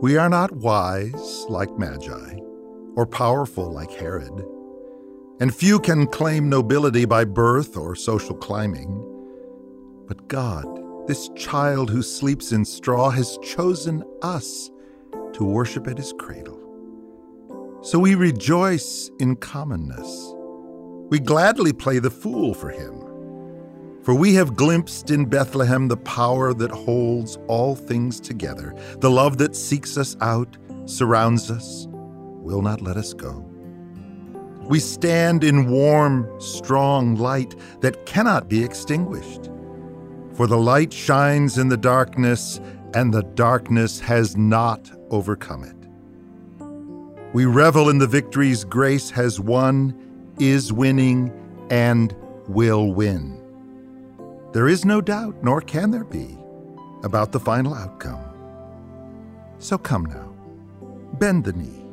We are not wise like Magi, or powerful like Herod, and few can claim nobility by birth or social climbing. But God, this child who sleeps in straw, has chosen us to worship at his cradle. So we rejoice in commonness. We gladly play the fool for him. For we have glimpsed in Bethlehem the power that holds all things together, the love that seeks us out, surrounds us, will not let us go. We stand in warm, strong light that cannot be extinguished. For the light shines in the darkness, and the darkness has not overcome it. We revel in the victories grace has won, is winning, and will win. There is no doubt, nor can there be, about the final outcome. So come now, bend the knee,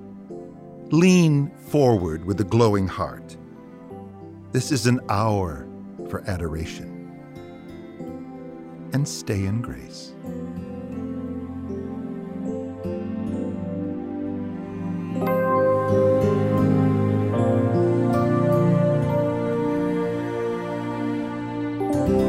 lean forward with a glowing heart. This is an hour for adoration. And stay in grace. thank you